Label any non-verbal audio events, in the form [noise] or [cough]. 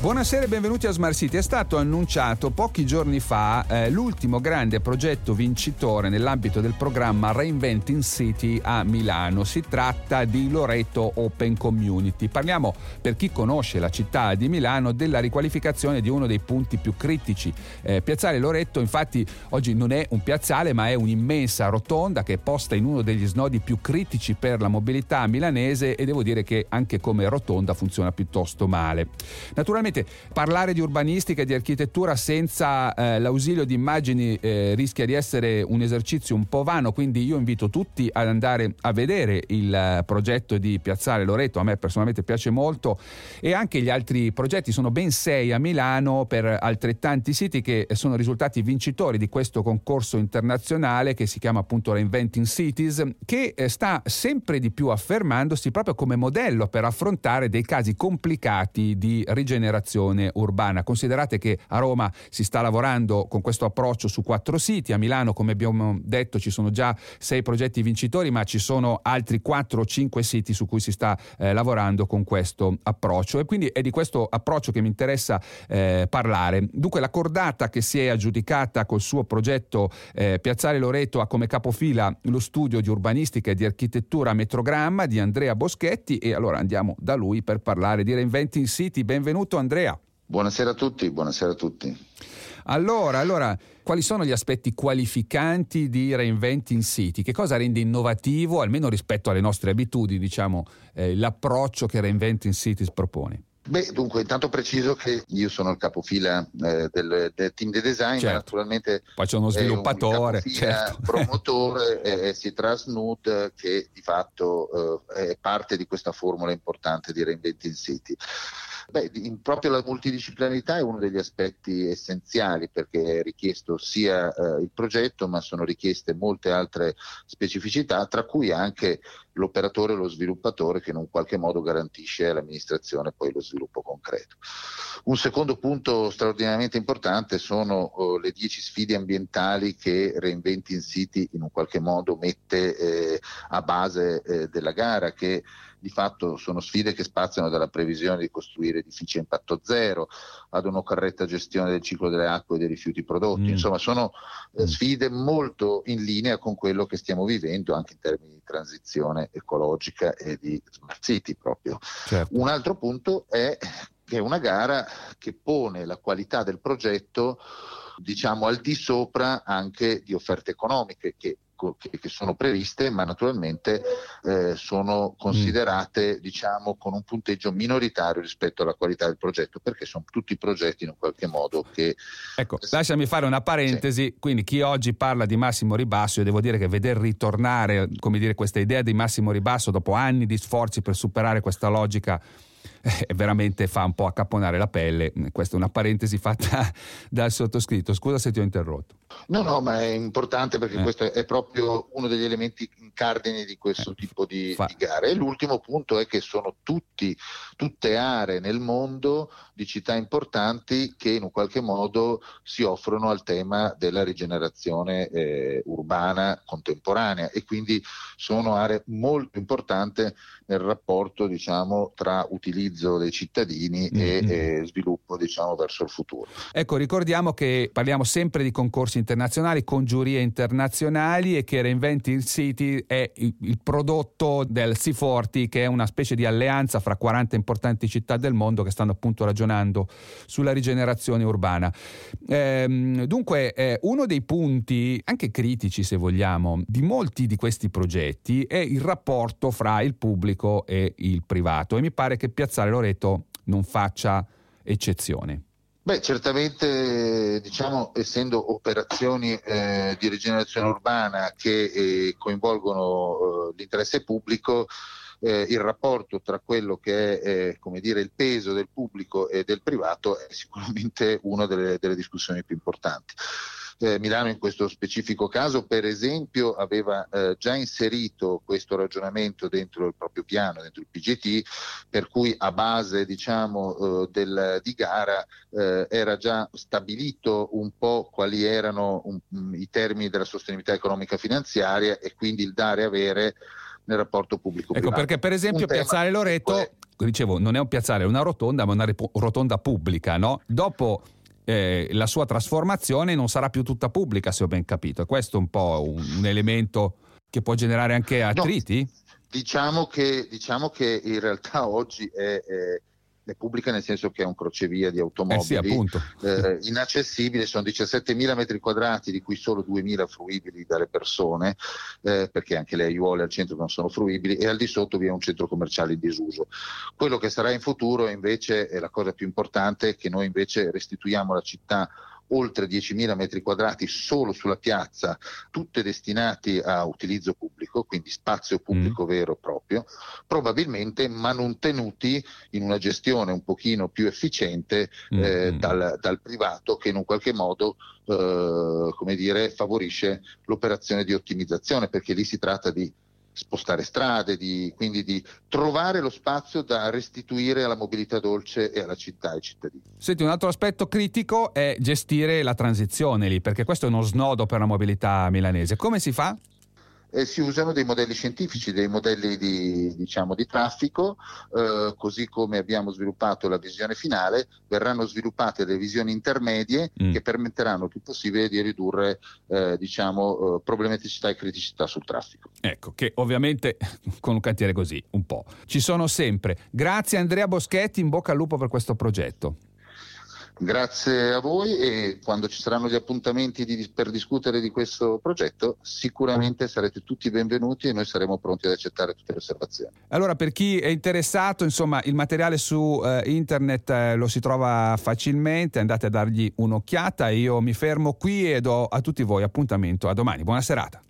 Buonasera e benvenuti a Smart City. È stato annunciato pochi giorni fa eh, l'ultimo grande progetto vincitore nell'ambito del programma Reinventing City a Milano. Si tratta di Loreto Open Community. Parliamo, per chi conosce la città di Milano, della riqualificazione di uno dei punti più critici. Eh, piazzale Loreto, infatti, oggi non è un piazzale, ma è un'immensa rotonda che è posta in uno degli snodi più critici per la mobilità milanese e devo dire che anche come rotonda funziona piuttosto male. Naturalmente Naturalmente parlare di urbanistica e di architettura senza eh, l'ausilio di immagini eh, rischia di essere un esercizio un po' vano, quindi io invito tutti ad andare a vedere il eh, progetto di Piazzale Loreto, a me personalmente piace molto e anche gli altri progetti, sono ben sei a Milano per altrettanti siti che sono risultati vincitori di questo concorso internazionale che si chiama appunto Reinventing Cities, che eh, sta sempre di più affermandosi proprio come modello per affrontare dei casi complicati di rigenerazione rigenerazione urbana. Considerate che a Roma si sta lavorando con questo approccio su quattro siti, a Milano come abbiamo detto ci sono già sei progetti vincitori ma ci sono altri quattro o cinque siti su cui si sta eh, lavorando con questo approccio e quindi è di questo approccio che mi interessa eh, parlare. Dunque la cordata che si è aggiudicata col suo progetto eh, Piazzale Loreto ha come capofila lo studio di urbanistica e di architettura Metrogramma di Andrea Boschetti e allora andiamo da lui per parlare di Reinventing City. Benvenuto Andrea. Andrea. Buonasera a tutti, buonasera a tutti. Allora, allora, quali sono gli aspetti qualificanti di Reinventing City? Che cosa rende innovativo, almeno rispetto alle nostre abitudini, diciamo, eh, l'approccio che Reinventing Cities propone? Beh, dunque, intanto preciso che io sono il capofila eh, del, del, team di design, certo. naturalmente poi c'è uno sviluppatore, un certo. [laughs] promotore è Citras Nude che di fatto eh, è parte di questa formula importante di Reinventing City. Beh, in, proprio la multidisciplinarità è uno degli aspetti essenziali perché è richiesto sia eh, il progetto ma sono richieste molte altre specificità tra cui anche l'operatore e lo sviluppatore che in un qualche modo garantisce all'amministrazione poi lo sviluppo concreto. Un secondo punto straordinariamente importante sono oh, le dieci sfide ambientali che Reinventing City in un qualche modo mette eh, a base eh, della gara che di fatto sono sfide che spaziano dalla previsione di costruire edifici a impatto zero ad una corretta gestione del ciclo delle acque e dei rifiuti prodotti. Mm. Insomma, sono eh, mm. sfide molto in linea con quello che stiamo vivendo anche in termini di transizione ecologica e di smart city proprio. Certo. Un altro punto è che è una gara che pone la qualità del progetto diciamo al di sopra anche di offerte economiche che che, sono previste, ma naturalmente eh, sono considerate mm. diciamo, con un punteggio minoritario rispetto alla qualità del progetto, perché sono tutti progetti in un qualche modo che... Ecco, lasciami fare una parentesi, sì. quindi chi oggi parla di massimo ribasso, io devo dire che veder ritornare come dire, questa idea di massimo ribasso dopo anni di sforzi per superare questa logica eh, veramente fa un po' accapponare la pelle. Questa è una parentesi fatta [laughs] dal sottoscritto. Scusa se ti ho interrotto. No, no, ma è importante perché eh. questo è proprio uno degli elementi cardini di questo eh. tipo di, di, gare. E l'ultimo punto è che sono tutti, tutte aree nel mondo di città importanti che in un qualche modo si offrono al tema della rigenerazione eh, urbana contemporanea e quindi sono aree molto importanti nel rapporto diciamo, tra utilizzo dei cittadini mm-hmm. e, e sviluppo diciamo, verso il futuro. Ecco, ricordiamo che parliamo sempre di concorsi internazionali, con giurie internazionali e che Reinventing City è il, il prodotto del C40 che è una specie di alleanza fra 40 importanti città del mondo che stanno appunto ragionando sulla rigenerazione urbana. Ehm, dunque eh, uno dei punti anche critici se vogliamo di molti di questi progetti è il rapporto fra il pubblico e il privato e mi pare che Piazzale Loreto non faccia eccezione. Beh, certamente, diciamo, essendo operazioni eh, di rigenerazione urbana che eh, coinvolgono eh, l'interesse pubblico, eh, il rapporto tra quello che è eh, dire, il peso del pubblico e del privato è sicuramente una delle, delle discussioni più importanti. Eh, Milano in questo specifico caso, per esempio, aveva eh, già inserito questo ragionamento dentro il proprio piano, dentro il PGT, per cui a base diciamo, eh, del, di gara eh, era già stabilito un po' quali erano un, i termini della sostenibilità economica finanziaria e quindi il dare e avere nel rapporto pubblico. Ecco perché per esempio Piazzale Loreto, dicevo, non è un piazzale, è una rotonda, ma una rotonda pubblica, no? Dopo eh, la sua trasformazione non sarà più tutta pubblica, se ho ben capito. Questo è un po' un, un elemento che può generare anche attriti? No, diciamo, che, diciamo che in realtà oggi è, è è pubblica nel senso che è un crocevia di automobili eh sì, eh, inaccessibile, sono 17.000 metri quadrati di cui solo 2.000 fruibili dalle persone, eh, perché anche le aiuole al centro non sono fruibili e al di sotto vi è un centro commerciale in disuso. Quello che sarà in futuro invece è la cosa più importante, che noi invece restituiamo alla città oltre 10.000 metri quadrati solo sulla piazza, tutte destinati a utilizzo pubblico, quindi spazio pubblico mm. vero e proprio, probabilmente manutenuti in una gestione un pochino più efficiente mm. eh, mm. dal, dal, privato che in un qualche modo eh, come dire, favorisce l'operazione di ottimizzazione, perché lì si tratta di spostare strade, di, quindi di trovare lo spazio da restituire alla mobilità dolce e alla città e ai cittadini. Senti, un altro aspetto critico è gestire la transizione lì, perché questo è uno snodo per la mobilità milanese. Come si fa? Eh, si usano dei modelli scientifici, dei modelli di, diciamo, di traffico, eh, così come abbiamo sviluppato la visione finale, verranno sviluppate delle visioni intermedie mm. che permetteranno il più possibile di ridurre eh, diciamo, eh, problematicità e criticità sul traffico. Ecco, che ovviamente [laughs] con un cantiere così, un po', ci sono sempre. Grazie Andrea Boschetti, in bocca al lupo per questo progetto. Grazie a voi e quando ci saranno gli appuntamenti di, per discutere di questo progetto sicuramente sarete tutti benvenuti e noi saremo pronti ad accettare tutte le osservazioni. Allora per chi è interessato insomma il materiale su eh, internet eh, lo si trova facilmente, andate a dargli un'occhiata, io mi fermo qui e do a tutti voi appuntamento a domani, buona serata.